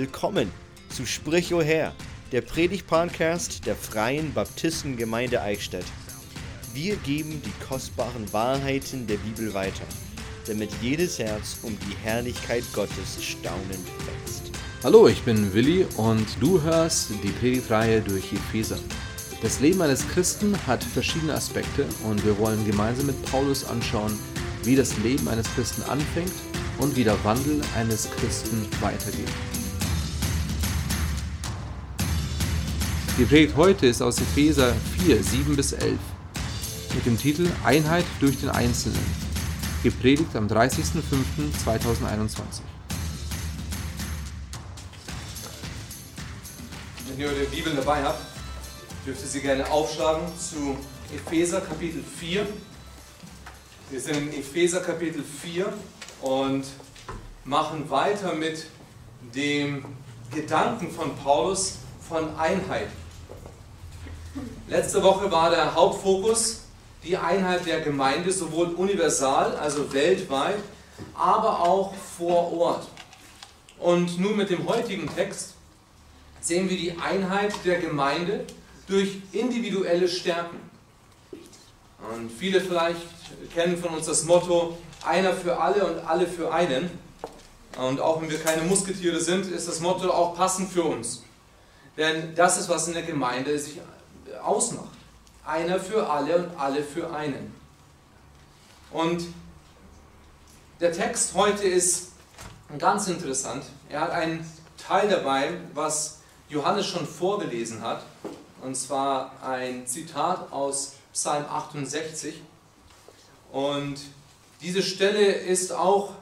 Willkommen zu Sprich o Herr, der Predigt-Podcast der Freien Baptistengemeinde Eichstätt. Wir geben die kostbaren Wahrheiten der Bibel weiter, damit jedes Herz um die Herrlichkeit Gottes staunend wächst. Hallo, ich bin Willi und du hörst die Predigtreihe durch Epheser. Das Leben eines Christen hat verschiedene Aspekte und wir wollen gemeinsam mit Paulus anschauen, wie das Leben eines Christen anfängt und wie der Wandel eines Christen weitergeht. Die Predigt heute ist aus Epheser 4, 7 bis 11 mit dem Titel Einheit durch den Einzelnen, gepredigt am 30.05.2021. Wenn ihr eure Bibel dabei habt, dürft ihr sie gerne aufschlagen zu Epheser Kapitel 4. Wir sind in Epheser Kapitel 4 und machen weiter mit dem Gedanken von Paulus von Einheit. Letzte Woche war der Hauptfokus die Einheit der Gemeinde, sowohl universal, also weltweit, aber auch vor Ort. Und nun mit dem heutigen Text sehen wir die Einheit der Gemeinde durch individuelle Stärken. Und viele vielleicht kennen von uns das Motto, einer für alle und alle für einen. Und auch wenn wir keine Musketiere sind, ist das Motto auch passend für uns. Denn das ist, was in der Gemeinde sich ausmacht. Einer für alle und alle für einen. Und der Text heute ist ganz interessant. Er hat einen Teil dabei, was Johannes schon vorgelesen hat. Und zwar ein Zitat aus Psalm 68. Und diese Stelle ist auch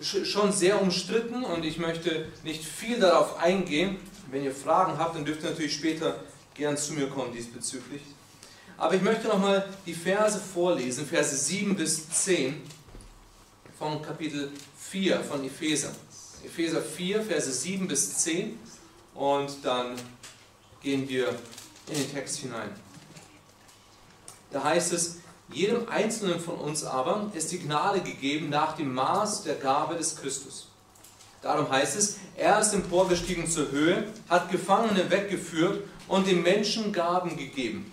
schon sehr umstritten und ich möchte nicht viel darauf eingehen. Wenn ihr Fragen habt, dann dürft ihr natürlich später gern zu mir kommen diesbezüglich. Aber ich möchte nochmal die Verse vorlesen, Verse 7 bis 10 von Kapitel 4 von Epheser. Epheser 4, Verse 7 bis 10 und dann gehen wir in den Text hinein. Da heißt es, jedem Einzelnen von uns aber ist die Gnade gegeben nach dem Maß der Gabe des Christus. Darum heißt es, er ist emporgestiegen zur Höhe, hat Gefangene weggeführt und den Menschen Gaben gegeben.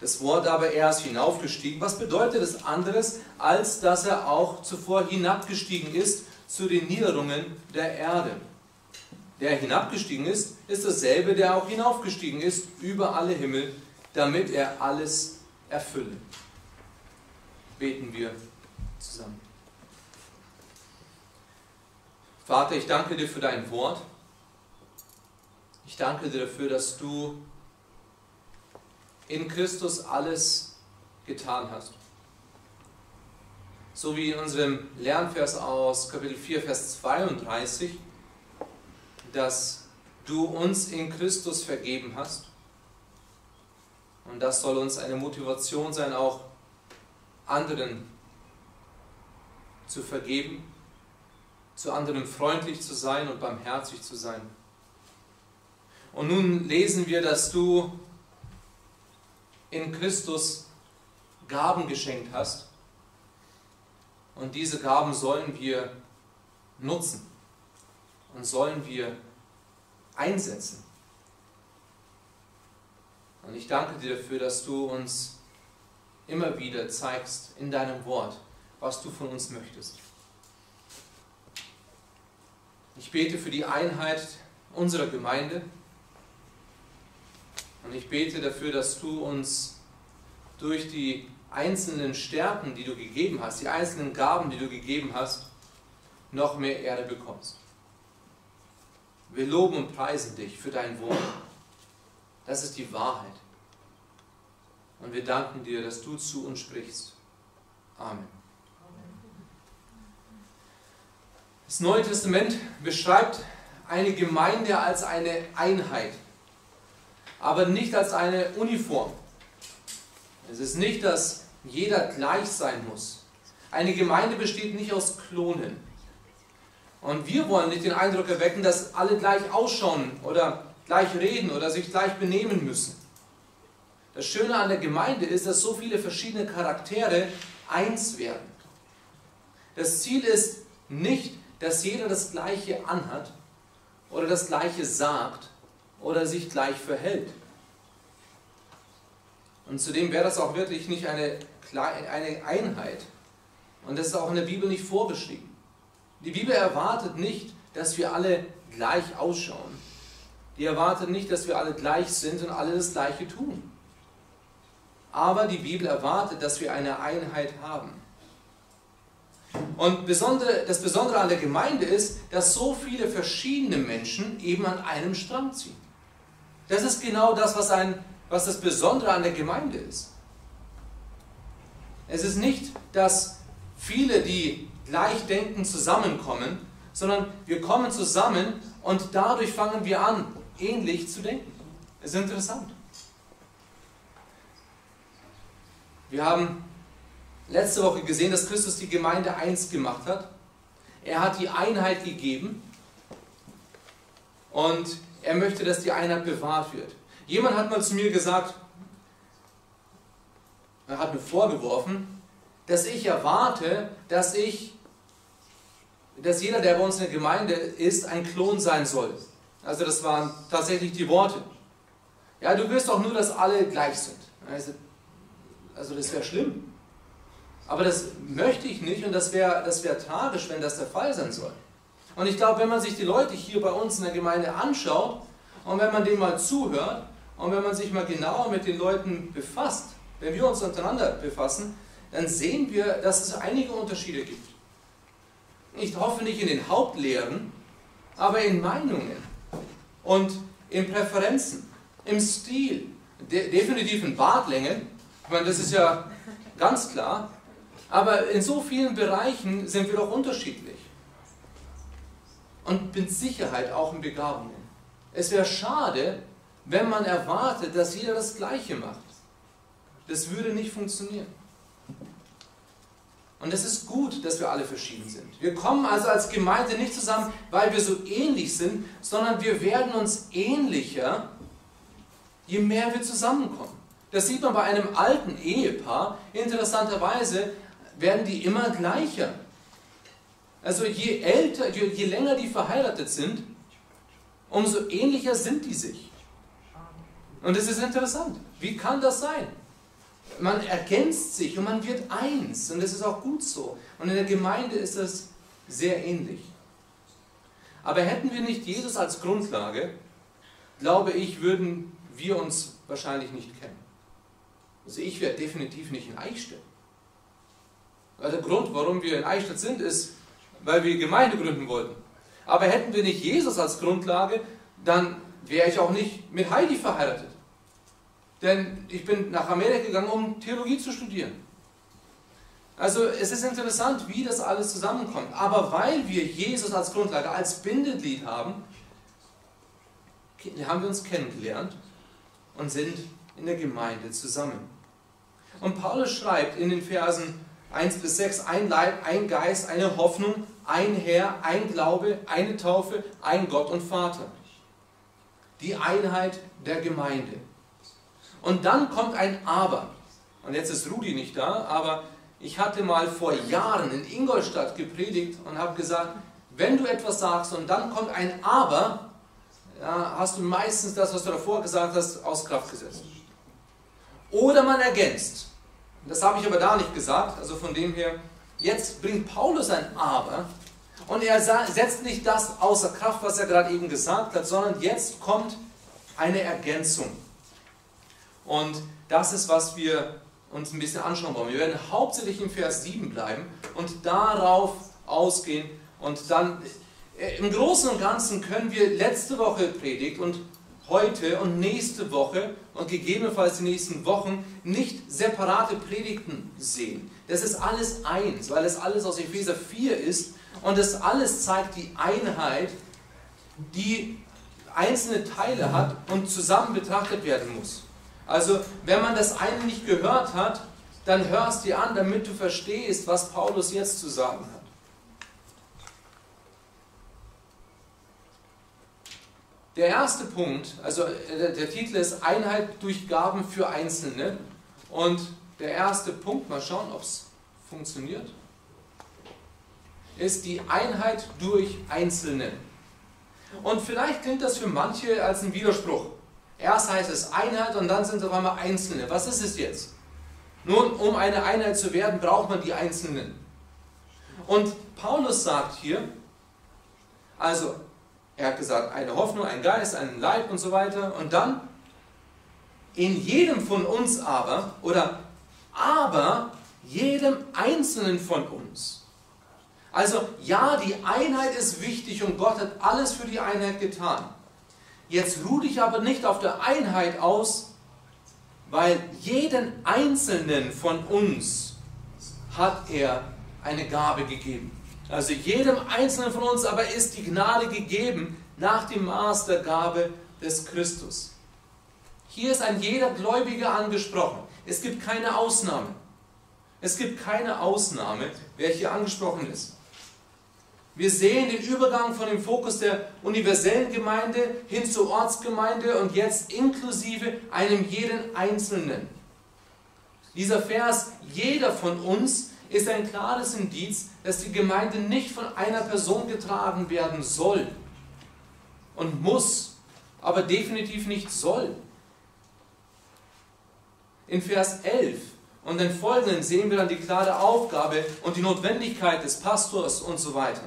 Das Wort aber, er ist hinaufgestiegen. Was bedeutet das anderes, als dass er auch zuvor hinabgestiegen ist zu den Niederungen der Erde? Der hinabgestiegen ist, ist dasselbe, der auch hinaufgestiegen ist über alle Himmel, damit er alles erfülle. Beten wir zusammen. Vater, ich danke dir für dein Wort. Ich danke dir dafür, dass du in Christus alles getan hast. So wie in unserem Lernvers aus Kapitel 4, Vers 32, dass du uns in Christus vergeben hast. Und das soll uns eine Motivation sein, auch anderen zu vergeben, zu anderen freundlich zu sein und barmherzig zu sein. Und nun lesen wir, dass du in Christus Gaben geschenkt hast. Und diese Gaben sollen wir nutzen und sollen wir einsetzen. Und ich danke dir dafür, dass du uns immer wieder zeigst in deinem Wort, was du von uns möchtest. Ich bete für die Einheit unserer Gemeinde und ich bete dafür, dass du uns durch die einzelnen Stärken, die du gegeben hast, die einzelnen Gaben, die du gegeben hast, noch mehr Erde bekommst. Wir loben und preisen dich für dein Wort. Das ist die Wahrheit. Und wir danken dir, dass du zu uns sprichst. Amen. Das Neue Testament beschreibt eine Gemeinde als eine Einheit, aber nicht als eine Uniform. Es ist nicht, dass jeder gleich sein muss. Eine Gemeinde besteht nicht aus Klonen. Und wir wollen nicht den Eindruck erwecken, dass alle gleich ausschauen oder gleich reden oder sich gleich benehmen müssen. Das Schöne an der Gemeinde ist, dass so viele verschiedene Charaktere eins werden. Das Ziel ist nicht, dass jeder das Gleiche anhat, oder das Gleiche sagt oder sich gleich verhält. Und zudem wäre das auch wirklich nicht eine, eine Einheit. Und das ist auch in der Bibel nicht vorgeschrieben. Die Bibel erwartet nicht, dass wir alle gleich ausschauen. Die erwartet nicht, dass wir alle gleich sind und alle das Gleiche tun. Aber die Bibel erwartet, dass wir eine Einheit haben. Und das Besondere an der Gemeinde ist, dass so viele verschiedene Menschen eben an einem Strang ziehen. Das ist genau das, was, ein, was das Besondere an der Gemeinde ist. Es ist nicht, dass viele, die gleich denken, zusammenkommen, sondern wir kommen zusammen und dadurch fangen wir an, ähnlich zu denken. Es ist interessant. Wir haben letzte Woche gesehen, dass Christus die Gemeinde eins gemacht hat. Er hat die Einheit gegeben und er möchte, dass die Einheit bewahrt wird. Jemand hat mal zu mir gesagt, er hat mir vorgeworfen, dass ich erwarte, dass ich, dass jeder, der bei uns in der Gemeinde ist, ein Klon sein soll. Also das waren tatsächlich die Worte. Ja, du wirst doch nur, dass alle gleich sind. Also, also das wäre schlimm. Aber das möchte ich nicht und das wäre das wär tragisch, wenn das der Fall sein soll. Und ich glaube, wenn man sich die Leute hier bei uns in der Gemeinde anschaut und wenn man denen mal zuhört und wenn man sich mal genauer mit den Leuten befasst, wenn wir uns untereinander befassen, dann sehen wir, dass es einige Unterschiede gibt. Ich hoffe nicht in den Hauptlehren, aber in Meinungen und in Präferenzen, im Stil, de definitiv in Bartlängen. Ich meine, das ist ja ganz klar. Aber in so vielen Bereichen sind wir doch unterschiedlich. Und mit Sicherheit auch in Begabungen. Es wäre schade, wenn man erwartet, dass jeder das Gleiche macht. Das würde nicht funktionieren. Und es ist gut, dass wir alle verschieden sind. Wir kommen also als Gemeinde nicht zusammen, weil wir so ähnlich sind, sondern wir werden uns ähnlicher, je mehr wir zusammenkommen. Das sieht man bei einem alten Ehepaar. Interessanterweise werden die immer gleicher. Also je älter, je, je länger die verheiratet sind, umso ähnlicher sind die sich. Und es ist interessant. Wie kann das sein? Man ergänzt sich und man wird eins. Und das ist auch gut so. Und in der Gemeinde ist das sehr ähnlich. Aber hätten wir nicht Jesus als Grundlage, glaube ich, würden wir uns wahrscheinlich nicht kennen. Also ich wäre definitiv nicht in Eichstätt. Weil der Grund, warum wir in Eichstätt sind, ist, weil wir Gemeinde gründen wollten. Aber hätten wir nicht Jesus als Grundlage, dann wäre ich auch nicht mit Heidi verheiratet. Denn ich bin nach Amerika gegangen, um Theologie zu studieren. Also es ist interessant, wie das alles zusammenkommt. Aber weil wir Jesus als Grundlage, als Bindeglied haben, haben wir uns kennengelernt und sind in der Gemeinde zusammen. Und Paulus schreibt in den Versen 1 bis 6, ein Leib, ein Geist, eine Hoffnung, ein Herr, ein Glaube, eine Taufe, ein Gott und Vater. Die Einheit der Gemeinde. Und dann kommt ein Aber. Und jetzt ist Rudi nicht da, aber ich hatte mal vor Jahren in Ingolstadt gepredigt und habe gesagt, wenn du etwas sagst und dann kommt ein Aber, ja, hast du meistens das, was du davor gesagt hast, aus Kraft gesetzt. Oder man ergänzt. Das habe ich aber da nicht gesagt, also von dem her, jetzt bringt Paulus ein Aber und er setzt nicht das außer Kraft, was er gerade eben gesagt hat, sondern jetzt kommt eine Ergänzung. Und das ist, was wir uns ein bisschen anschauen wollen. Wir werden hauptsächlich im Vers 7 bleiben und darauf ausgehen und dann äh, im Großen und Ganzen können wir letzte Woche Predigt und heute und nächste Woche und gegebenenfalls die nächsten Wochen nicht separate Predigten sehen. Das ist alles eins, weil es alles aus Epheser 4 ist und das alles zeigt die Einheit, die einzelne Teile hat und zusammen betrachtet werden muss. Also, wenn man das eine nicht gehört hat, dann hörst dir an, damit du verstehst, was Paulus jetzt zu sagen hat. Der erste Punkt, also äh, der, Titel ist Einheit durch Gaben für Einzelne. Und der erste Punkt, mal schauen, ob es funktioniert, ist die Einheit durch Einzelne. Und vielleicht klingt das für manche als ein Widerspruch. Erst heißt es Einheit und dann sind es auf einmal Einzelne. Was ist es jetzt? Nun, um eine Einheit zu werden, braucht man die Einzelnen. Und Paulus sagt hier, also er hat gesagt, eine Hoffnung, ein Geist, ein Leib und so weiter. Und dann, in jedem von uns aber, oder aber jedem Einzelnen von uns. Also ja, die Einheit ist wichtig und Gott hat alles für die Einheit getan. Jetzt ruh dich aber nicht auf der Einheit aus, weil jeden Einzelnen von uns hat er eine Gabe gegeben. Also jedem Einzelnen von uns aber ist die Gnade gegeben nach dem Maß der Gabe des Christus. Hier ist ein jeder Gläubige angesprochen. Es gibt keine Ausnahme. Es gibt keine Ausnahme, wer hier angesprochen ist. Wir sehen den Übergang von dem Fokus der universellen Gemeinde hin zur Ortsgemeinde und jetzt inklusive einem jeden Einzelnen. Dieser Vers, jeder von uns, ist ein klares Indiz, dass die Gemeinde nicht von einer Person getragen werden soll und muss, aber definitiv nicht soll. In Vers 11 und den folgenden sehen wir dann die klare Aufgabe und die Notwendigkeit des Pastors und so weiter.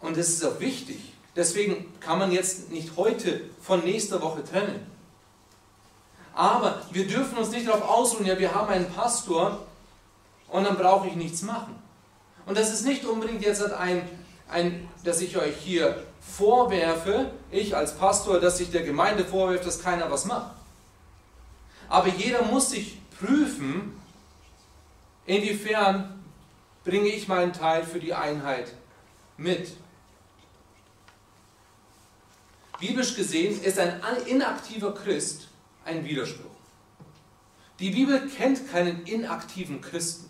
Und das ist auch wichtig. Deswegen kann man jetzt nicht heute von nächster Woche trennen. Aber wir dürfen uns nicht darauf ausruhen, ja, wir haben einen Pastor und dann brauche ich nichts machen. Und das ist nicht unbedingt jetzt ein, ein, dass ich euch hier vorwerfe, ich als Pastor, dass ich der Gemeinde vorwerfe, dass keiner was macht. Aber jeder muss sich prüfen, inwiefern bringe ich meinen Teil für die Einheit mit. Biblisch gesehen ist ein inaktiver Christ ein Widerspruch. Die Bibel kennt keinen inaktiven Christen.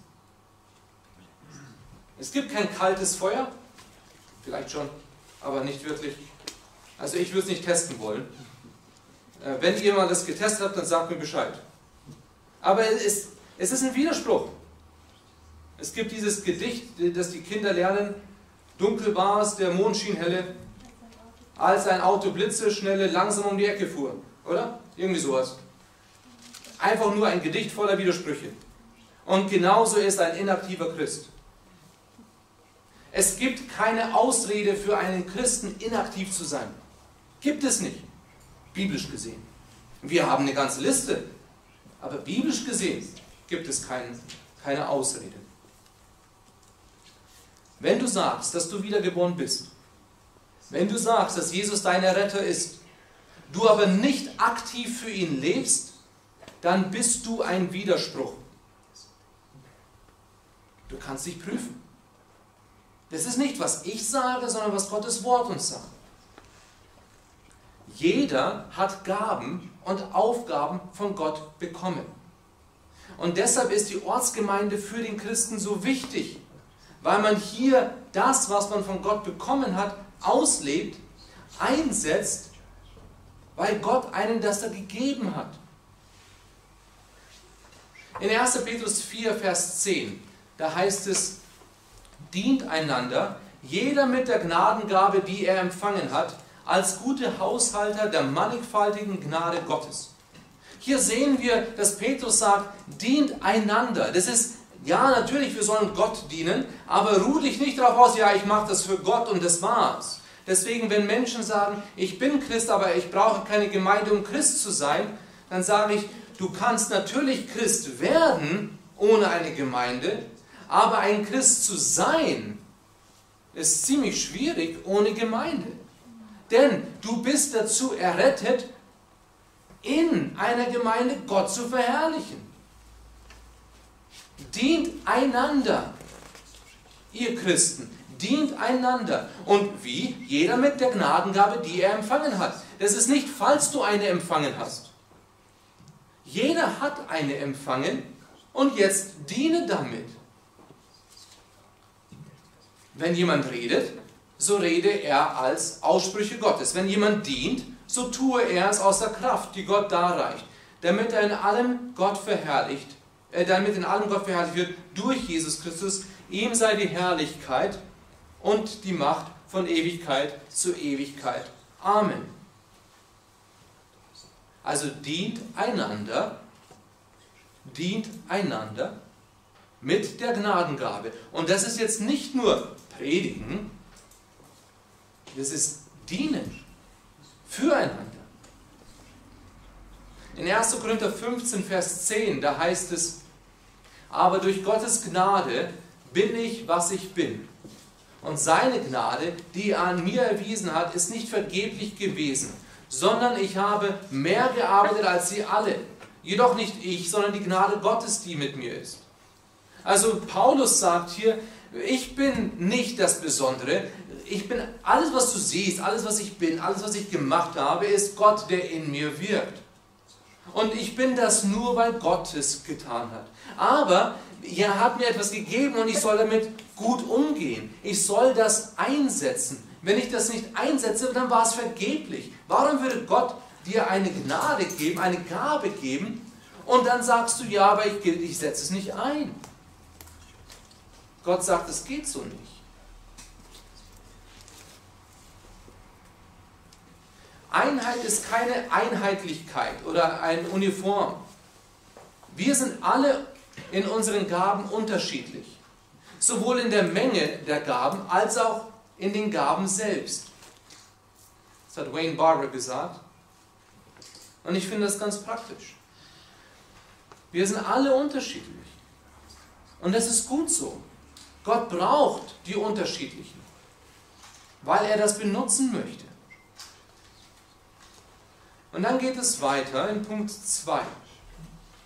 Es gibt kein kaltes Feuer, vielleicht schon, aber nicht wirklich. Also ich würde es nicht testen wollen. Äh, wenn ihr mal das getestet habt, dann sagt mir Bescheid. Aber es ist, es ist ein Widerspruch. Es gibt dieses Gedicht, das die Kinder lernen. Dunkel war es, der Mond schien helle, als ein Auto blitzeschnelle langsam um die Ecke fuhr. Oder? Irgendwie sowas. Einfach nur ein Gedicht voller Widersprüche. Und genauso ist ein inaktiver Christ. Es gibt keine Ausrede für einen Christen, inaktiv zu sein. Gibt es nicht biblisch gesehen. Wir haben eine ganze Liste, aber biblisch gesehen gibt es kein, keine Ausrede. Wenn du sagst, dass du wiedergeboren bist, wenn du sagst, dass Jesus dein Retter ist, du aber nicht aktiv für ihn lebst, dann bist du ein Widerspruch. Du kannst dich prüfen. Das ist nicht, was ich sage, sondern was Gottes Wort uns sagt. Jeder hat Gaben und Aufgaben von Gott bekommen. Und deshalb ist die Ortsgemeinde für den Christen so wichtig, weil man hier das, was man von Gott bekommen hat, auslebt, einsetzt, weil Gott einen das da gegeben hat. In 1. Petrus 4, Vers 10, da heißt es, dient einander, jeder mit der Gnadengabe, die er empfangen hat, als gute Haushalter der mannigfaltigen Gnade Gottes. Hier sehen wir, dass Petrus sagt, dient einander. Das ist, ja, natürlich, wir sollen Gott dienen, aber ruh dich nicht darauf aus, ja, ich mache das für Gott und das war's. Deswegen, wenn Menschen sagen, ich bin Christ, aber ich brauche keine Gemeinde, um Christ zu sein, dann sage ich, du kannst natürlich Christ werden ohne eine Gemeinde, aber ein Christ zu sein, ist ziemlich schwierig ohne Gemeinde. Denn du bist dazu errettet, in einer Gemeinde Gott zu verherrlichen. Dient einander, ihr Christen, dient einander. Und wie? Jeder mit der Gnadengabe, die er empfangen hat. Das ist nicht, falls du eine empfangen hast. Jeder hat eine empfangen und jetzt diene damit. Wenn jemand redet, so rede er als Aussprüche Gottes. Wenn jemand dient, so tue er es aus der Kraft, die Gott darreicht, damit er in allem Gott verherrlicht, äh, damit in allem Gott verherrlicht wird durch Jesus Christus. Ihm sei die Herrlichkeit und die Macht von Ewigkeit zu Ewigkeit. Amen. Also dient einander, dient einander mit der Gnadengabe. Und das ist jetzt nicht nur Predigen, das ist Dienen füreinander. In 1. Korinther 15, Vers 10, da heißt es, aber durch Gottes Gnade bin ich, was ich bin. Und seine Gnade, die er an mir erwiesen hat, ist nicht vergeblich gewesen, sondern ich habe mehr gearbeitet als sie alle. Jedoch nicht ich, sondern die Gnade Gottes, die mit mir ist. Also Paulus sagt hier, ich bin nicht das Besondere. Ich bin alles, was du siehst, alles, was ich bin, alles, was ich gemacht habe, ist Gott, der in mir wirkt. Und ich bin das nur, weil Gott es getan hat. Aber er hat mir etwas gegeben und ich soll damit gut umgehen. Ich soll das einsetzen. Wenn ich das nicht einsetze, dann war es vergeblich. Warum würde Gott dir eine Gnade geben, eine Gabe geben und dann sagst du, ja, aber ich, ich setze es nicht ein? Gott sagt, es geht so nicht. Einheit ist keine Einheitlichkeit oder ein Uniform. Wir sind alle in unseren Gaben unterschiedlich. Sowohl in der Menge der Gaben als auch in den Gaben selbst. Das hat Wayne Barber gesagt. Und ich finde das ganz praktisch. Wir sind alle unterschiedlich. Und das ist gut so. Gott braucht die Unterschiedlichen, weil er das benutzen möchte. Und dann geht es weiter in Punkt 2.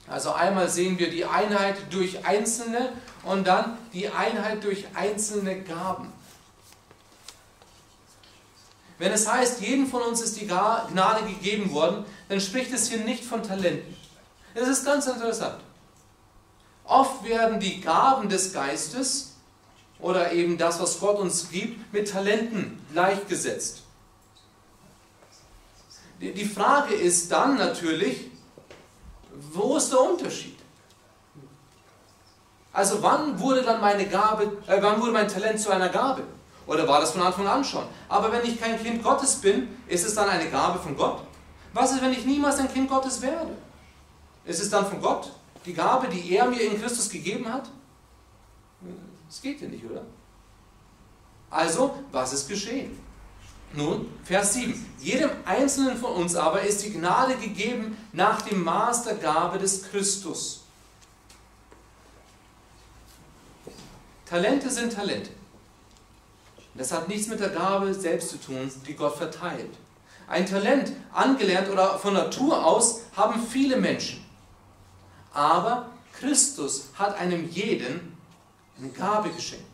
Also einmal sehen wir die Einheit durch Einzelne und dann die Einheit durch einzelne Gaben. Wenn es heißt, jedem von uns ist die Gnade gegeben worden, dann spricht es hier nicht von Talenten. Es ist ganz interessant. Oft werden die Gaben des Geistes oder eben das, was Gott uns gibt, mit Talenten gleichgesetzt. Die Frage ist dann natürlich, wo ist der Unterschied? Also wann wurde dann meine Gabe, äh, wann wurde mein Talent zu einer Gabe? Oder war das von Anfang an schon? Aber wenn ich kein Kind Gottes bin, ist es dann eine Gabe von Gott? Was ist, wenn ich niemals ein Kind Gottes werde? Ist es dann von Gott die Gabe, die er mir in Christus gegeben hat? Das geht ja nicht, oder? Also, was ist geschehen? Nun, Vers 7. Jedem Einzelnen von uns aber ist die Gnade gegeben nach dem Maß der Gabe des Christus. Talente sind Talente. Das hat nichts mit der Gabe selbst zu tun, die Gott verteilt. Ein Talent, angelernt oder von Natur aus, haben viele Menschen. Aber Christus hat einem jeden eine Gabe geschenkt.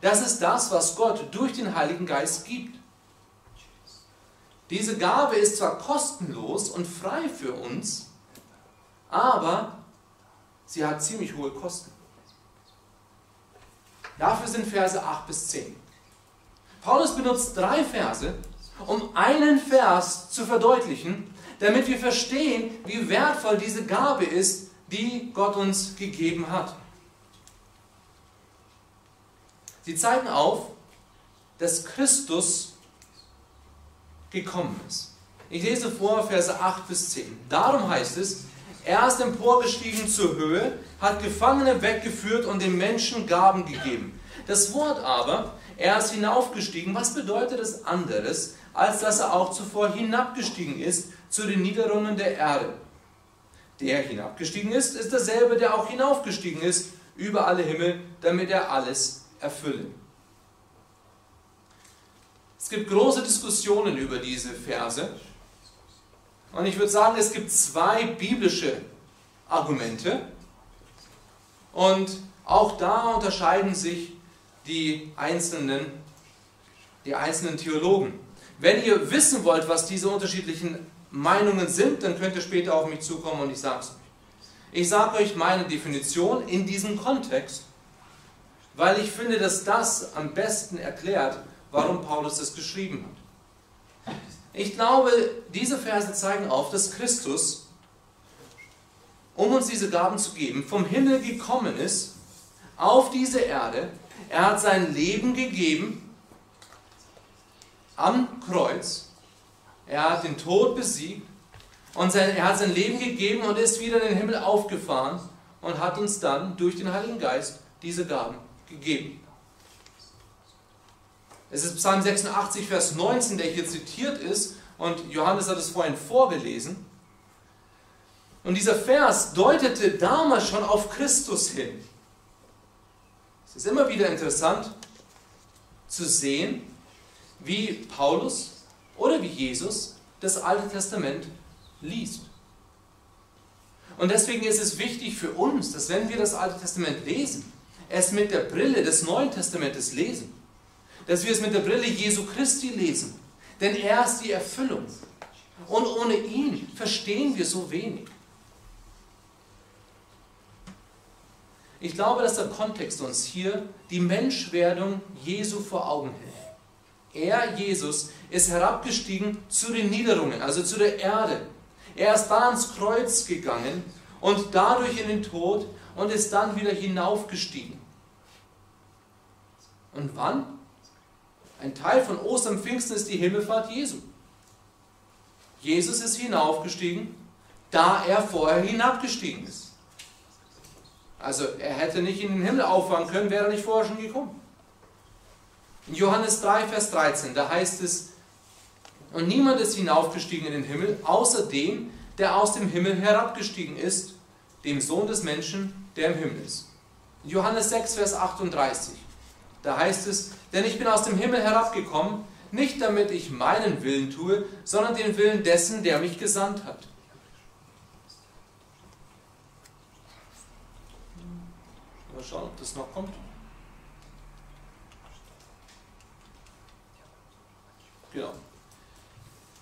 Das ist das, was Gott durch den Heiligen Geist gibt. Diese Gabe ist zwar kostenlos und frei für uns, aber sie hat ziemlich hohe Kosten. Dafür sind Verse 8 bis 10. Paulus benutzt drei Verse, um einen Vers zu verdeutlichen, damit wir verstehen, wie wertvoll diese Gabe ist, die Gott uns gegeben hat. Sie zeigen auf, dass Christus gekommen ist. Ich lese vor Verse 8 bis 10. Darum heißt es, er ist emporgestiegen zur Höhe, hat Gefangene weggeführt und den Menschen Gaben gegeben. Das Wort aber, er ist hinaufgestiegen, was bedeutet es anderes, als dass er auch zuvor hinabgestiegen ist zu den Niederungen der Erde? Der hinabgestiegen ist, ist derselbe, der auch hinaufgestiegen ist über alle Himmel, damit er alles erfülle. Es gibt große Diskussionen über diese Verse. Und ich würde sagen, es gibt zwei biblische Argumente. Und auch da unterscheiden sich die einzelnen, die einzelnen Theologen. Wenn ihr wissen wollt, was diese unterschiedlichen Meinungen sind, dann könnt ihr später auf mich zukommen und ich sage es euch. Ich sage euch meine Definition in diesem Kontext, weil ich finde, dass das am besten erklärt, warum Paulus es geschrieben hat. Ich glaube, diese Verse zeigen auf, dass Christus, um uns diese Gaben zu geben, vom Himmel gekommen ist, auf diese Erde. Er hat sein Leben gegeben am Kreuz. Er hat den Tod besiegt und sein, er hat sein Leben gegeben und ist wieder in den Himmel aufgefahren und hat uns dann durch den Heiligen Geist diese Gaben gegeben. Es ist Psalm 86, Vers 19, der hier zitiert ist und Johannes hat es vorhin vorgelesen. Und dieser Vers deutete damals schon auf Christus hin. Es ist immer wieder interessant zu sehen, wie Paulus oder wie Jesus das Alte Testament liest. Und deswegen ist es wichtig für uns, dass wenn wir das Alte Testament lesen, es mit der Brille des Neuen Testamentes lesen. Dass wir es mit der Brille Jesu Christi lesen. Denn er ist die Erfüllung. Und ohne ihn verstehen wir so wenig. Ich glaube, dass der Kontext uns hier die Menschwerdung Jesu vor Augen hält. Er, Jesus, ist herabgestiegen zu den Niederungen, also zu der Erde. Er ist da ans Kreuz gegangen und dadurch in den Tod und ist dann wieder hinaufgestiegen. Und wann? Ein Teil von Ostern Pfingsten ist die Himmelfahrt Jesu. Jesus ist hinaufgestiegen, da er vorher hinabgestiegen ist. Also er hätte nicht in den Himmel auffahren können, wäre er nicht vorher schon gekommen. In Johannes 3, Vers 13, da heißt es, und niemand ist hinaufgestiegen in den Himmel, außer dem, der aus dem Himmel herabgestiegen ist, dem Sohn des Menschen, der im Himmel ist. In Johannes 6, Vers 38, da heißt es, denn ich bin aus dem Himmel herabgekommen, nicht damit ich meinen Willen tue, sondern den Willen dessen, der mich gesandt hat. Mal schauen, ob das noch kommt. Genau.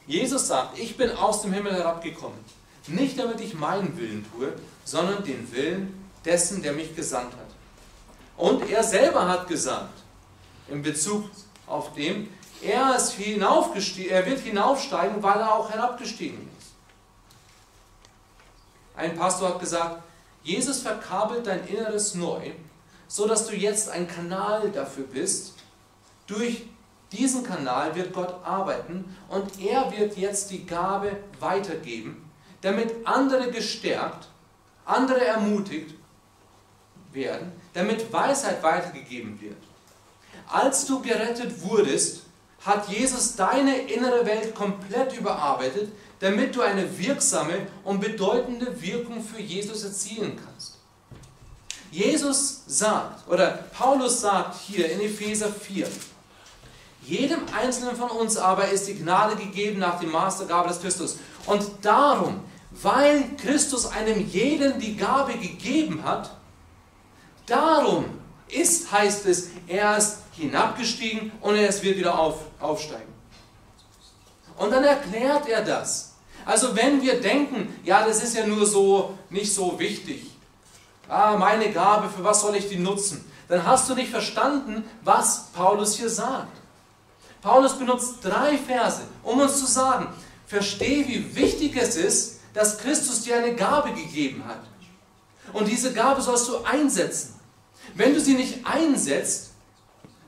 Jesus sagt, ich bin aus dem Himmel herabgekommen, nicht damit ich meinen Willen tue, sondern den Willen dessen, der mich gesandt hat. Und er selber hat gesagt, in Bezug auf dem, er, ist hinaufgestiegen, er wird hinaufsteigen, weil er auch herabgestiegen ist. Ein Pastor hat gesagt, Jesus verkabelt dein Inneres neu, so dass du jetzt ein Kanal dafür bist. Durch diesen Kanal wird Gott arbeiten und er wird jetzt die Gabe weitergeben, damit andere gestärkt, andere ermutigt werden, damit Weisheit weitergegeben wird. Als du gerettet wurdest, hat Jesus deine innere Welt komplett überarbeitet, damit du eine wirksame und bedeutende Wirkung für Jesus erzielen kannst. Jesus sagt, oder Paulus sagt hier in Epheser 4, jedem Einzelnen von uns aber ist die Gnade gegeben nach dem Maß der Gabe des Christus. Und darum, weil Christus einem jeden die Gabe gegeben hat, darum ist, heißt es, er ist hinabgestiegen und er wird wieder auf, aufsteigen. Und dann erklärt er das. Also wenn wir denken, ja, das ist ja nur so nicht so wichtig. Ah, meine Gabe, für was soll ich die nutzen? Dann hast du nicht verstanden, was Paulus hier sagt. Paulus benutzt drei Verse, um uns zu sagen, verstehe, wie wichtig es ist, dass Christus dir eine Gabe gegeben hat. Und diese Gabe sollst du einsetzen. Wenn du sie nicht einsetzt,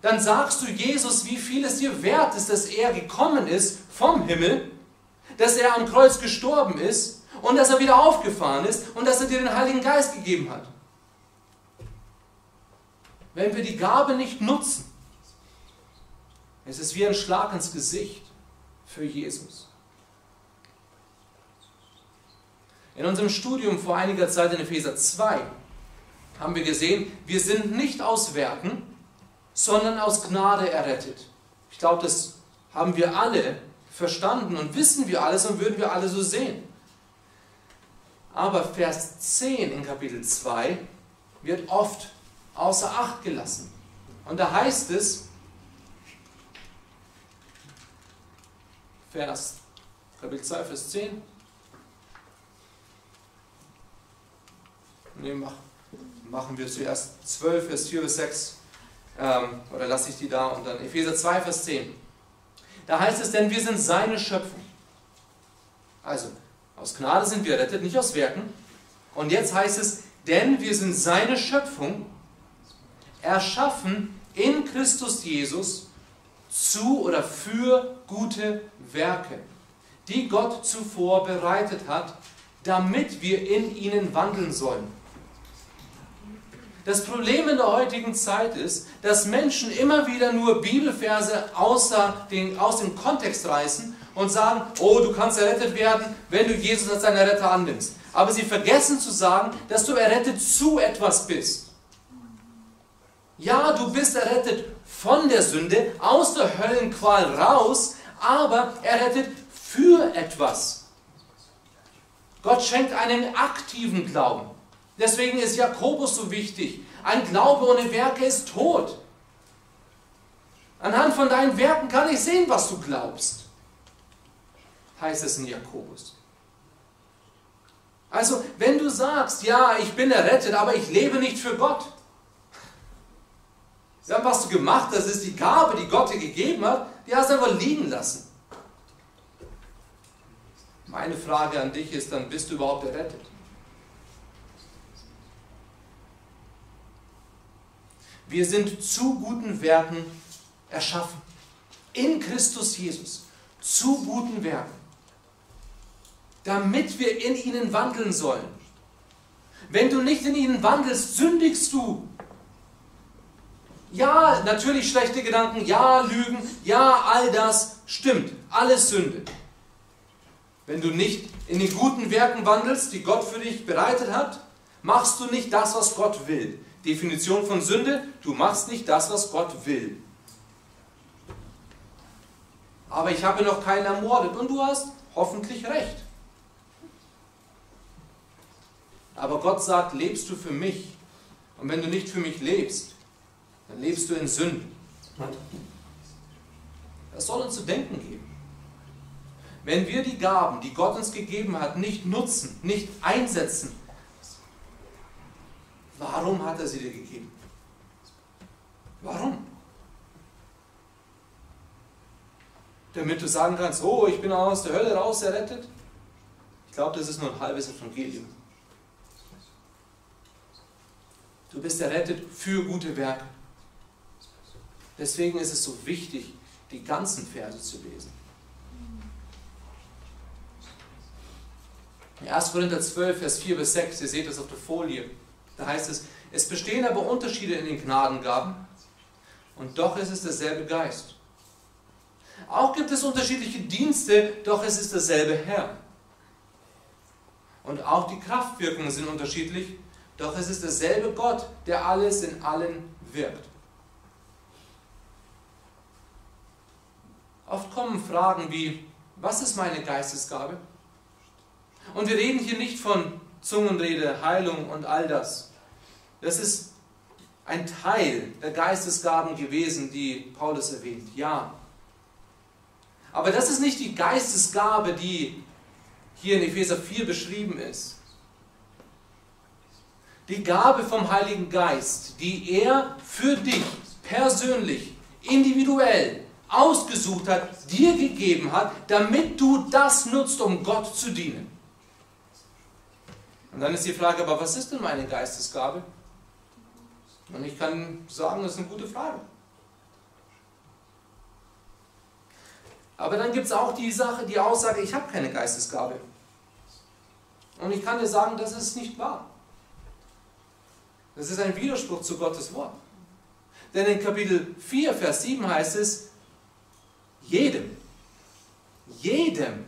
dann sagst du Jesus, wie viel es dir wert ist, dass er gekommen ist vom Himmel, dass er am Kreuz gestorben ist und dass er wieder aufgefahren ist und dass er dir den Heiligen Geist gegeben hat. Wenn wir die Gabe nicht nutzen, ist es wie ein Schlag ins Gesicht für Jesus. In unserem Studium vor einiger Zeit in Epheser 2 haben wir gesehen, wir sind nicht aus Werken, sondern aus Gnade errettet. Ich glaube, das haben wir alle verstanden und wissen wir alles und würden wir alle so sehen. Aber Vers 10 in Kapitel 2 wird oft außer Acht gelassen. Und da heißt es, Vers, Kapitel 2, Vers 10, nee, mach, machen wir zuerst 12, Vers 4 bis 6. Ähm, oder lasse ich die da und dann Epheser 2, Vers 10. Da heißt es, denn wir sind seine Schöpfung. Also, aus Gnade sind wir errettet, nicht aus Werken. Und jetzt heißt es, denn wir sind seine Schöpfung, erschaffen in Christus Jesus zu oder für gute Werke, die Gott zuvor bereitet hat, damit wir in ihnen wandeln sollen. Das Problem in der heutigen Zeit ist, dass Menschen immer wieder nur Bibelverse außer den, aus dem Kontext reißen und sagen, oh, du kannst errettet werden, wenn du Jesus als deinen Retter annimmst. Aber sie vergessen zu sagen, dass du errettet zu etwas bist. Ja, du bist errettet von der Sünde, aus der Höllenqual raus, aber errettet für etwas. Gott schenkt einen aktiven Glauben. Deswegen ist Jakobus so wichtig. Ein Glaube ohne Werke ist tot. Anhand von deinen Werken kann ich sehen, was du glaubst, heißt es in Jakobus. Also, wenn du sagst, ja, ich bin errettet, aber ich lebe nicht für Gott, ja, was du gemacht hast, ist die Gabe, die Gott dir gegeben hat, die hast du einfach liegen lassen. Meine Frage an dich ist dann, bist du überhaupt errettet? Wir sind zu guten Werken erschaffen. In Christus Jesus. Zu guten Werken. Damit wir in ihnen wandeln sollen. Wenn du nicht in ihnen wandelst, sündigst du. Ja, natürlich schlechte Gedanken, ja, Lügen, ja, all das stimmt. Alles Sünde. Wenn du nicht in den guten Werken wandelst, die Gott für dich bereitet hat, machst du nicht das, was Gott will. Definition von Sünde, du machst nicht das, was Gott will. Aber ich habe noch keinen ermordet und du hast hoffentlich recht. Aber Gott sagt, lebst du für mich? Und wenn du nicht für mich lebst, dann lebst du in Sünden. Das soll uns zu denken geben. Wenn wir die Gaben, die Gott uns gegeben hat, nicht nutzen, nicht einsetzen, Warum hat er sie dir gegeben? Warum? Damit du sagen kannst, oh, ich bin aus der Hölle raus errettet? Ich glaube, das ist nur ein halbes Evangelium. Du bist errettet für gute Werke. Deswegen ist es so wichtig, die ganzen Verse zu lesen. 1. Korinther 12, Vers 4 bis 6, ihr seht das auf der Folie. Da heißt es, es bestehen aber Unterschiede in den Gnadengaben und doch ist es derselbe Geist. Auch gibt es unterschiedliche Dienste, doch es ist derselbe Herr. Und auch die Kraftwirkungen sind unterschiedlich, doch es ist derselbe Gott, der alles in allen wirkt. Oft kommen Fragen wie, was ist meine Geistesgabe? Und wir reden hier nicht von Zungenrede, Heilung und all das. Das ist ein Teil der Geistesgaben gewesen, die Paulus erwähnt. Ja. Aber das ist nicht die Geistesgabe, die hier in Epheser 4 beschrieben ist. Die Gabe vom Heiligen Geist, die er für dich persönlich, individuell ausgesucht hat, dir gegeben hat, damit du das nutzt, um Gott zu dienen. Und dann ist die Frage, aber was ist denn meine Geistesgabe? Und ich kann sagen, das ist eine gute Frage. Aber dann gibt es auch die Sache, die Aussage, ich habe keine Geistesgabe. Und ich kann dir sagen, das ist nicht wahr. Das ist ein Widerspruch zu Gottes Wort. Denn in Kapitel 4, Vers 7 heißt es, jedem, jedem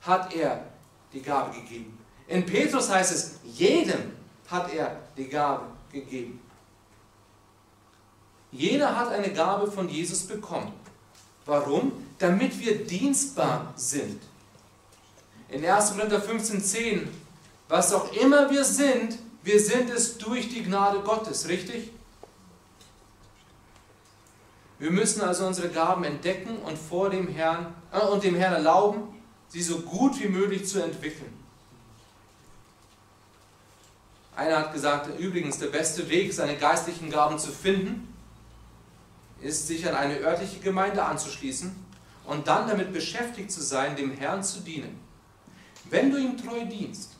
hat er die Gabe gegeben. In Petrus heißt es, jedem hat er die Gabe gegeben. Jeder hat eine Gabe von Jesus bekommen. Warum? Damit wir dienstbar sind. In 1. Korinther 15,10, was auch immer wir sind, wir sind es durch die Gnade Gottes, richtig? Wir müssen also unsere Gaben entdecken und vor dem Herrn äh, und dem Herrn erlauben, sie so gut wie möglich zu entwickeln. Einer hat gesagt, übrigens, der beste Weg, seine geistlichen Gaben zu finden, ist, sich an eine örtliche Gemeinde anzuschließen und dann damit beschäftigt zu sein, dem Herrn zu dienen. Wenn du ihm treu dienst,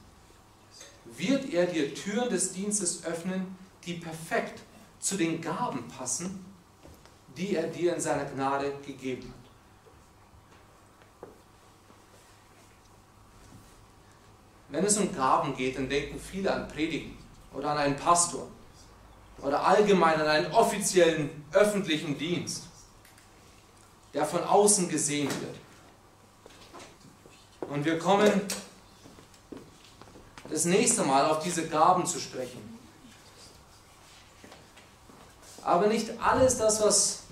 wird er dir Türen des Dienstes öffnen, die perfekt zu den Gaben passen, die er dir in seiner Gnade gegeben hat. Wenn es um Gaben geht, dann denken viele an Predigen oder an einen Pastor oder allgemein an einen offiziellen öffentlichen Dienst, der von außen gesehen wird. Und wir kommen das nächste Mal auf diese Gaben zu sprechen. Aber nicht alles das, was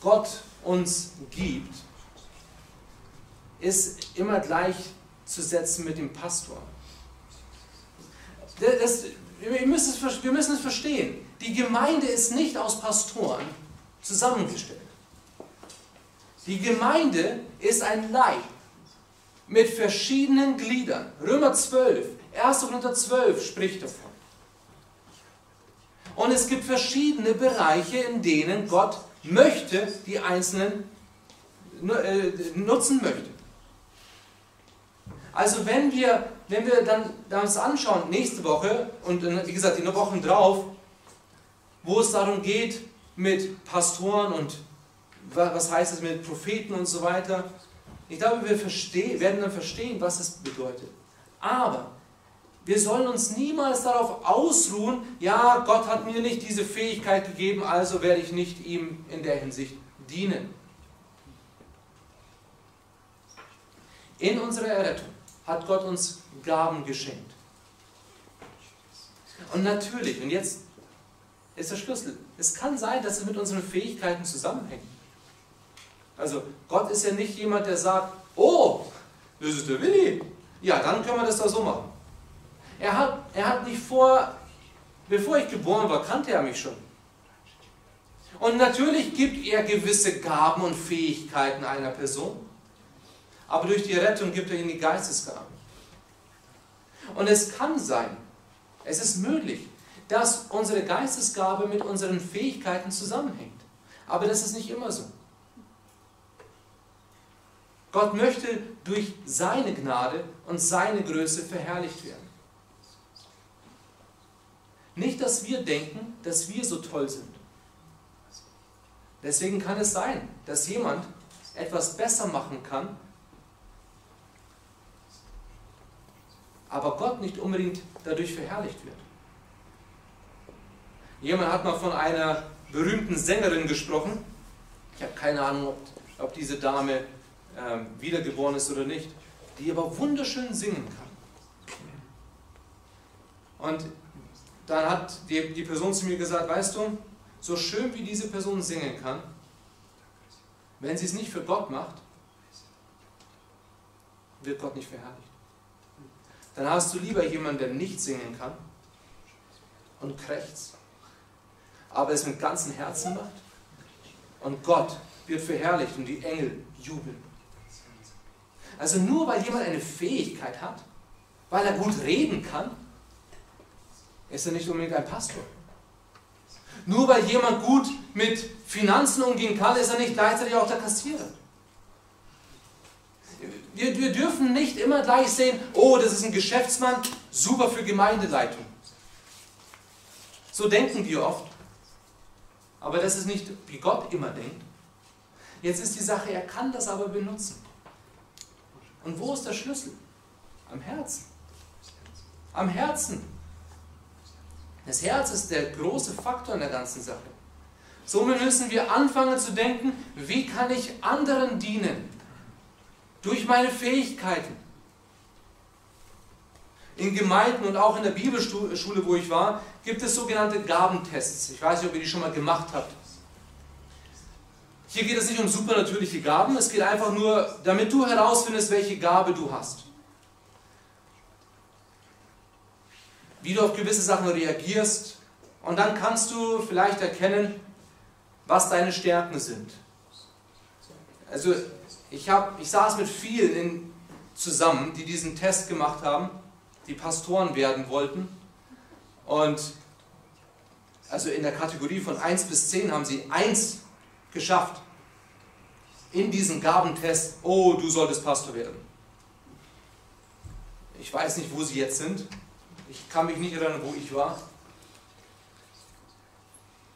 Gott uns gibt, ist immer gleichzusetzen mit dem Pastor. Das, wir, müssen es, wir müssen es verstehen. Die Gemeinde ist nicht aus Pastoren zusammengestellt. Die Gemeinde ist ein Leib mit verschiedenen Gliedern. Römer 12, 1. Korinther 12 spricht davon. Und es gibt verschiedene Bereiche, in denen Gott möchte, die Einzelnen äh, nutzen möchte. Also wenn wir, wenn wir dann das anschauen, nächste Woche und wie gesagt die Wochen drauf, wo es darum geht mit Pastoren und was heißt es mit Propheten und so weiter, ich glaube, wir verstehen, werden dann verstehen, was es bedeutet. Aber wir sollen uns niemals darauf ausruhen, ja, Gott hat mir nicht diese Fähigkeit gegeben, also werde ich nicht ihm in der Hinsicht dienen. In unserer Errettung hat Gott uns Gaben geschenkt. Und natürlich, und jetzt ist der Schlüssel, es kann sein, dass es mit unseren Fähigkeiten zusammenhängt. Also Gott ist ja nicht jemand, der sagt, oh, das ist der Willi. Ja, dann können wir das da so machen. Er hat, er hat nicht vor, bevor ich geboren war, kannte er mich schon. Und natürlich gibt er gewisse Gaben und Fähigkeiten einer Person. Aber durch die Rettung gibt er ihnen die Geistesgaben. Und es kann sein, es ist möglich, dass unsere Geistesgabe mit unseren Fähigkeiten zusammenhängt. Aber das ist nicht immer so. Gott möchte durch seine Gnade und seine Größe verherrlicht werden. Nicht, dass wir denken, dass wir so toll sind. Deswegen kann es sein, dass jemand etwas besser machen kann, aber Gott nicht unbedingt dadurch verherrlicht wird. Jemand hat mal von einer berühmten Sängerin gesprochen. Ich habe keine Ahnung, ob, ob diese Dame ähm, wiedergeboren ist oder nicht, die aber wunderschön singen kann. Und dann hat die, die Person zu mir gesagt, weißt du, so schön wie diese Person singen kann, wenn sie es nicht für Gott macht, wird Gott nicht verherrlicht. Dann hast du lieber jemanden, der nicht singen kann und krächzt, aber es mit ganzem Herzen macht. Und Gott wird verherrlicht und die Engel jubeln. Also nur weil jemand eine Fähigkeit hat, weil er gut reden kann, ist er nicht unbedingt ein Pastor. Nur weil jemand gut mit Finanzen umgehen kann, ist er nicht gleichzeitig auch der Kassierer. Wir, wir dürfen nicht immer gleich sehen, oh, das ist ein Geschäftsmann, super für Gemeindeleitung. So denken wir oft. Aber das ist nicht, wie Gott immer denkt. Jetzt ist die Sache, er kann das aber benutzen. Und wo ist der Schlüssel? Am Herzen. Am Herzen. Das Herz ist der große Faktor in der ganzen Sache. Somit müssen wir anfangen zu denken, wie kann ich anderen dienen? Durch meine Fähigkeiten. In Gemeinden und auch in der Bibelschule, wo ich war, gibt es sogenannte Gabentests. Ich weiß nicht, ob ihr die schon mal gemacht habt. Hier geht es nicht um supernatürliche Gaben, es geht einfach nur, damit du herausfindest, welche Gabe du hast. Wie du auf gewisse Sachen reagierst und dann kannst du vielleicht erkennen, was deine Stärken sind. Also ich, hab, ich saß mit vielen in, zusammen, die diesen Test gemacht haben, die Pastoren werden wollten. Und also in der Kategorie von 1 bis 10 haben sie 1 geschafft. In diesem Gabentest, oh, du solltest Pastor werden. Ich weiß nicht, wo sie jetzt sind. Ich kann mich nicht erinnern, wo ich war.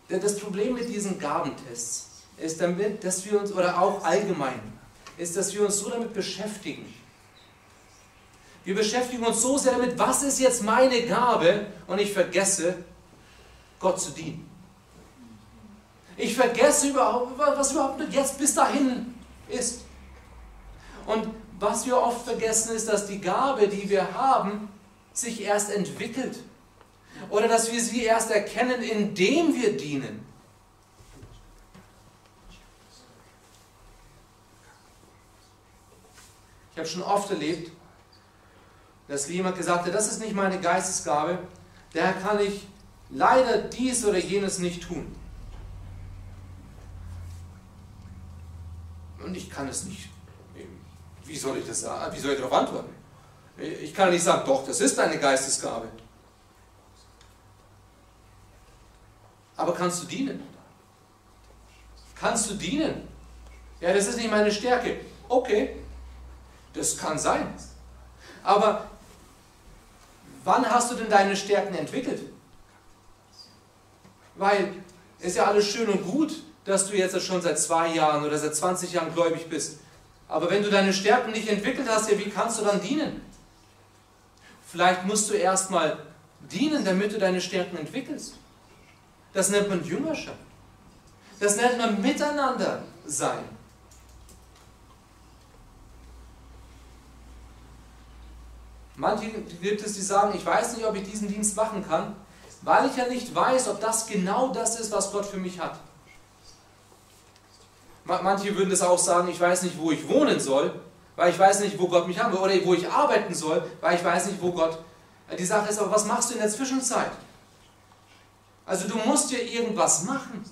Das Problem mit diesen Gabentests ist damit, dass wir uns, oder auch allgemein, ist, dass wir uns so damit beschäftigen. Wir beschäftigen uns so sehr damit, was ist jetzt meine Gabe und ich vergesse, Gott zu dienen. Ich vergesse überhaupt, was überhaupt jetzt bis dahin ist. Und was wir oft vergessen ist, dass die Gabe, die wir haben, sich erst entwickelt. Oder dass wir sie erst erkennen, indem wir dienen. Ich habe schon oft erlebt, dass jemand gesagt hat, das ist nicht meine Geistesgabe, daher kann ich leider dies oder jenes nicht tun. Und ich kann es nicht. Wie soll ich das sagen? Wie soll ich darauf antworten? Ich kann nicht sagen, doch, das ist eine Geistesgabe. Aber kannst du dienen? Kannst du dienen? Ja, das ist nicht meine Stärke. Okay, das kann sein. Aber wann hast du denn deine Stärken entwickelt? Weil es ist ja alles schön und gut, dass du jetzt schon seit zwei Jahren oder seit 20 Jahren gläubig bist. Aber wenn du deine Stärken nicht entwickelt hast, ja, wie kannst du dann dienen? Vielleicht musst du erstmal dienen, damit du deine Stärken entwickelst. Das nennt man Jüngerschaft. Das nennt man Miteinander sein. Manche gibt es, die sagen, ich weiß nicht, ob ich diesen Dienst machen kann, weil ich ja nicht weiß, ob das genau das ist, was Gott für mich hat. Manche würden das auch sagen, ich weiß nicht, wo ich wohnen soll, weil ich weiß nicht, wo Gott mich haben will, oder wo ich arbeiten soll, weil ich weiß nicht, wo Gott. Die Sache ist aber, was machst du in der Zwischenzeit? Also du musst dir irgendwas machen.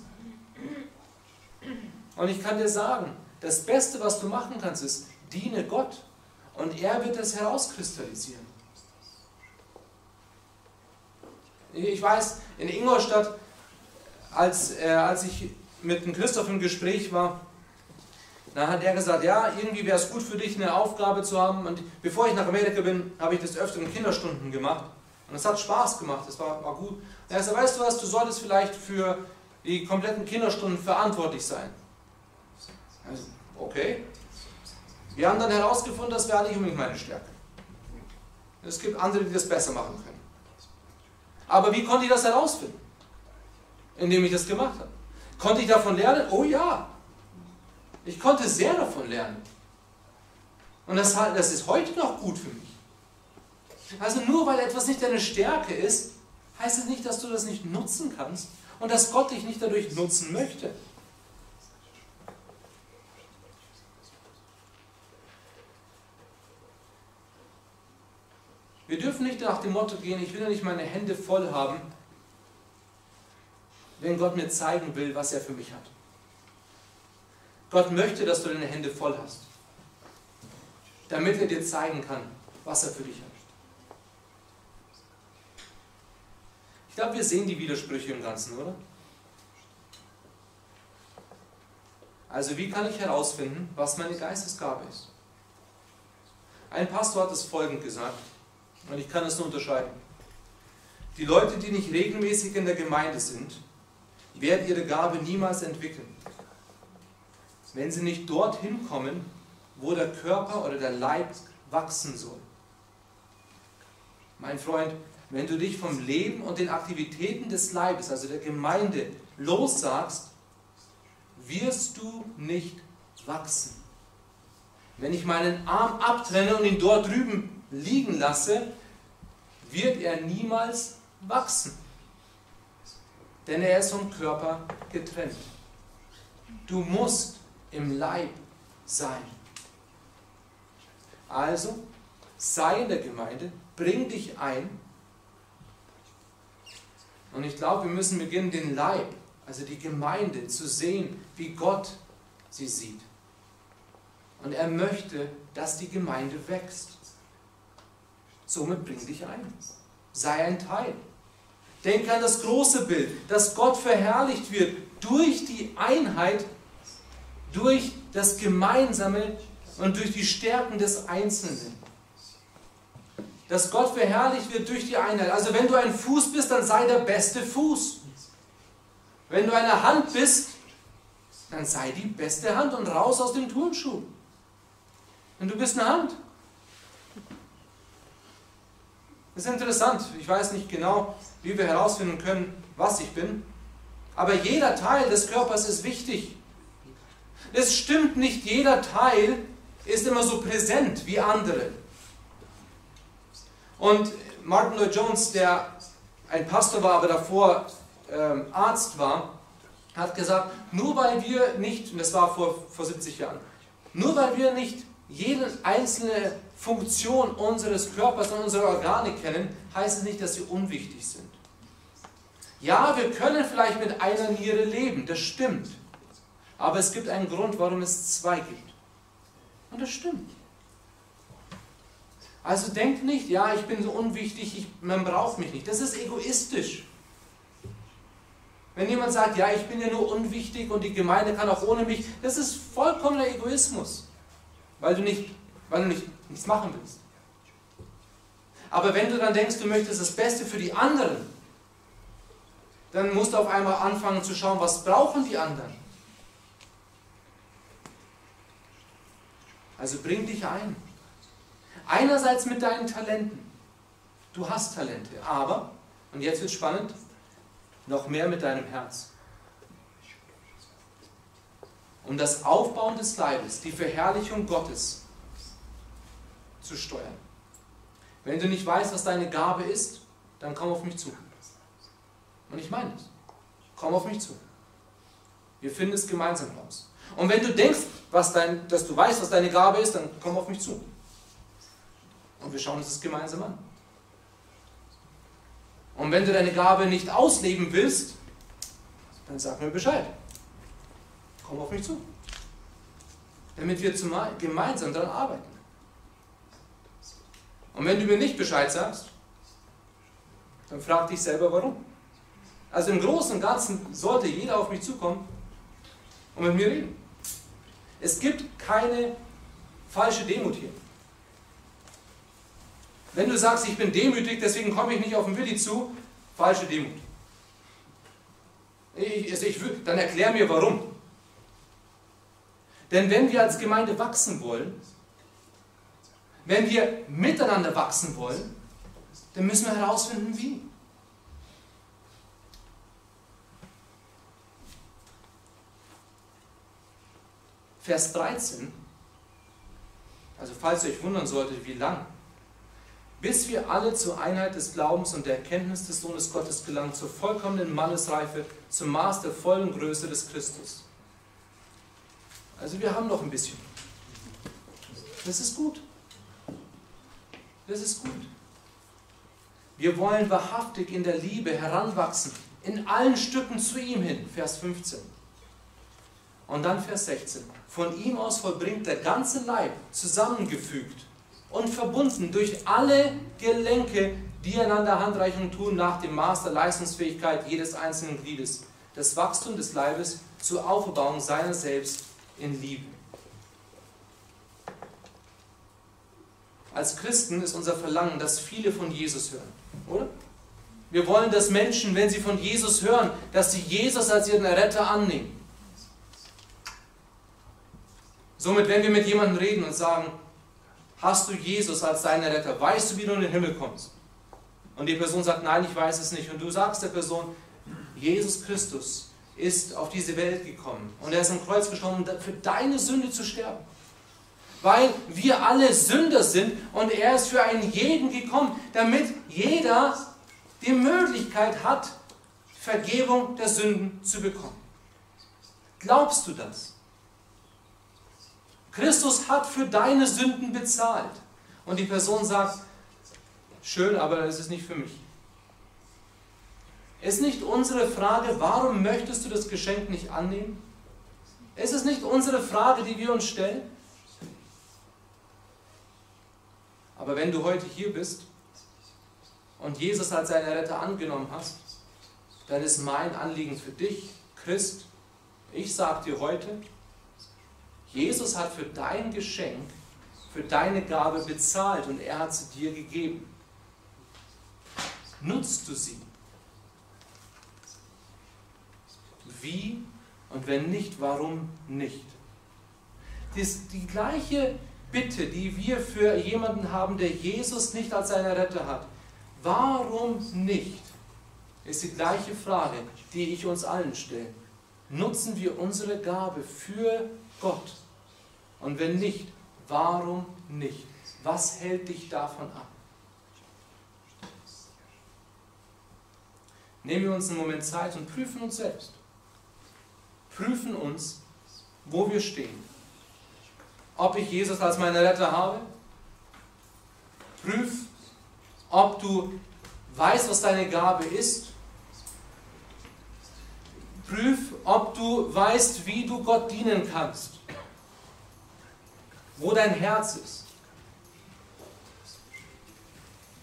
Und ich kann dir sagen, das Beste, was du machen kannst, ist, diene Gott. Und er wird es herauskristallisieren. Ich weiß, in Ingolstadt, als, äh, als ich mit dem Christoph im Gespräch war, da hat er gesagt, ja, irgendwie wäre es gut für dich, eine Aufgabe zu haben. Und bevor ich nach Amerika bin, habe ich das öfter in Kinderstunden gemacht. Und es hat Spaß gemacht, es war, war gut. Er gesagt, weißt du was, du solltest vielleicht für die kompletten Kinderstunden verantwortlich sein. Also, okay. Wir haben dann herausgefunden, das wäre nicht unbedingt meine Stärke. Es gibt andere, die das besser machen können. Aber wie konnte ich das herausfinden? Indem ich das gemacht habe. Konnte ich davon lernen? Oh ja. Ich konnte sehr davon lernen. Und das, das ist heute noch gut für mich. Also nur weil etwas nicht deine Stärke ist, heißt es nicht, dass du das nicht nutzen kannst und dass Gott dich nicht dadurch nutzen möchte. Wir dürfen nicht nach dem Motto gehen, ich will ja nicht meine Hände voll haben, wenn Gott mir zeigen will, was er für mich hat. Gott möchte, dass du deine Hände voll hast, damit er dir zeigen kann, was er für dich hat. Ich glaube, wir sehen die Widersprüche im Ganzen, oder? Also wie kann ich herausfinden, was meine Geistesgabe ist? Ein Pastor hat es folgend gesagt, und ich kann es nur unterscheiden. Die Leute, die nicht regelmäßig in der Gemeinde sind, werden ihre Gabe niemals entwickeln wenn sie nicht dorthin kommen, wo der Körper oder der Leib wachsen soll. Mein Freund, wenn du dich vom Leben und den Aktivitäten des Leibes, also der Gemeinde, lossagst, wirst du nicht wachsen. Wenn ich meinen Arm abtrenne und ihn dort drüben liegen lasse, wird er niemals wachsen. Denn er ist vom Körper getrennt. Du musst im Leib sein. Also, sei in der Gemeinde, bring dich ein. Und ich glaube, wir müssen beginnen, den Leib, also die Gemeinde, zu sehen, wie Gott sie sieht. Und er möchte, dass die Gemeinde wächst. Somit bring dich ein. Sei ein Teil. Denk an das große Bild, dass Gott verherrlicht wird durch die Einheit durch das Gemeinsame und durch die Stärken des Einzelnen. Dass Gott verherrlicht wird durch die Einheit. Also wenn du ein Fuß bist, dann sei der beste Fuß. Wenn du eine Hand bist, dann sei die beste Hand und raus aus dem Turnschuh. Und du bist eine Hand. Das ist interessant. Ich weiß nicht genau, wie wir herausfinden können, was ich bin. Aber jeder Teil des Körpers ist wichtig. Es stimmt nicht, jeder Teil ist immer so präsent wie andere. Und Martin Lloyd Jones, der ein Pastor war, aber davor ähm, Arzt war, hat gesagt, nur weil wir nicht, und das war vor, vor 70 Jahren, nur weil wir nicht jede einzelne Funktion unseres Körpers und unserer Organe kennen, heißt es nicht, dass sie unwichtig sind. Ja, wir können vielleicht mit einer Niere leben, das stimmt. Aber es gibt einen Grund, warum es zwei gibt. Und das stimmt. Also denkt nicht, ja, ich bin so unwichtig, ich, man braucht mich nicht. Das ist egoistisch. Wenn jemand sagt, ja, ich bin ja nur unwichtig und die Gemeinde kann auch ohne mich, das ist vollkommener Egoismus, weil du, nicht, weil du nicht, nichts machen willst. Aber wenn du dann denkst, du möchtest das Beste für die anderen, dann musst du auf einmal anfangen zu schauen, was brauchen die anderen. Also bring dich ein. Einerseits mit deinen Talenten. Du hast Talente, aber, und jetzt wird spannend, noch mehr mit deinem Herz. Um das Aufbauen des Leibes, die Verherrlichung Gottes zu steuern. Wenn du nicht weißt, was deine Gabe ist, dann komm auf mich zu. Und ich meine es. Komm auf mich zu. Wir finden es gemeinsam raus. Und wenn du denkst, dein, dass du weißt, was deine Gabe ist, dann komm auf mich zu. Und wir schauen uns das gemeinsam an. Und wenn du deine Gabe nicht ausleben willst, dann sag mir Bescheid. Komm auf mich zu. Damit wir gemeinsam daran arbeiten. Und wenn du mir nicht Bescheid sagst, dann frag dich selber warum. Also im Großen und Ganzen sollte jeder auf mich zukommen und mit mir reden. Es gibt keine falsche Demut hier. Wenn du sagst, ich bin demütig, deswegen komme ich nicht auf den Willi zu, falsche Demut. Ich, also ich, dann erklär mir warum. Denn wenn wir als Gemeinde wachsen wollen, wenn wir miteinander wachsen wollen, dann müssen wir herausfinden, wie. Vers 13, also falls ihr euch wundern solltet, wie lang, bis wir alle zur Einheit des Glaubens und der Erkenntnis des Sohnes Gottes gelangen, zur vollkommenen Mannesreife, zum Maß der vollen Größe des Christus. Also wir haben noch ein bisschen. Das ist gut. Das ist gut. Wir wollen wahrhaftig in der Liebe heranwachsen, in allen Stücken zu ihm hin. Vers 15. Und dann Vers 16. Von ihm aus vollbringt der ganze Leib, zusammengefügt und verbunden durch alle Gelenke, die einander Handreichung tun nach dem Maß der Leistungsfähigkeit jedes einzelnen Gliedes, das Wachstum des Leibes zur Aufbauung seiner selbst in Liebe. Als Christen ist unser Verlangen, dass viele von Jesus hören, oder? Wir wollen, dass Menschen, wenn sie von Jesus hören, dass sie Jesus als ihren Retter annehmen. Somit, wenn wir mit jemandem reden und sagen, hast du Jesus als deinen Retter, weißt du, wie du in den Himmel kommst? Und die Person sagt, nein, ich weiß es nicht. Und du sagst der Person, Jesus Christus ist auf diese Welt gekommen und er ist am Kreuz gestorben, um für deine Sünde zu sterben. Weil wir alle Sünder sind und er ist für einen jeden gekommen, damit jeder die Möglichkeit hat, Vergebung der Sünden zu bekommen. Glaubst du das? Christus hat für deine Sünden bezahlt. Und die Person sagt, schön, aber es ist nicht für mich. Ist nicht unsere Frage, warum möchtest du das Geschenk nicht annehmen? Ist es nicht unsere Frage, die wir uns stellen? Aber wenn du heute hier bist und Jesus als seinen Retter angenommen hast, dann ist mein Anliegen für dich, Christ, ich sage dir heute, Jesus hat für dein Geschenk, für deine Gabe bezahlt und er hat sie dir gegeben. Nutzt du sie? wie und wenn nicht, warum nicht. Das, die gleiche Bitte, die wir für jemanden haben, der Jesus nicht als seinen Retter hat. Warum nicht? Ist die gleiche Frage, die ich uns allen stelle. Nutzen wir unsere Gabe für Gott? Und wenn nicht, warum nicht? Was hält dich davon ab? Nehmen wir uns einen Moment Zeit und prüfen uns selbst. Prüfen uns, wo wir stehen. Ob ich Jesus als meinen Retter habe. Prüf, ob du weißt, was deine Gabe ist. Prüf, ob du weißt, wie du Gott dienen kannst. Wo dein Herz ist.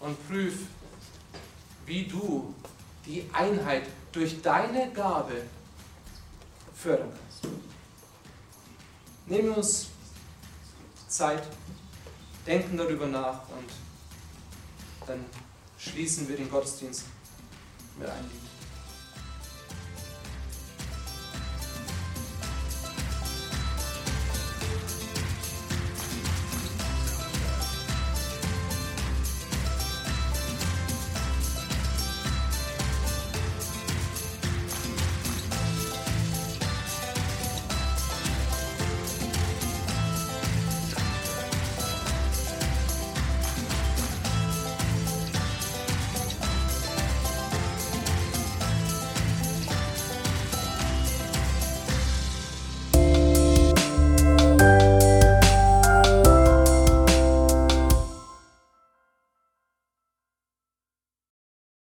Und prüf, wie du die Einheit durch deine Gabe fördern kannst. Nehmen wir uns Zeit, denken darüber nach und dann schließen wir den Gottesdienst mit einem Lied.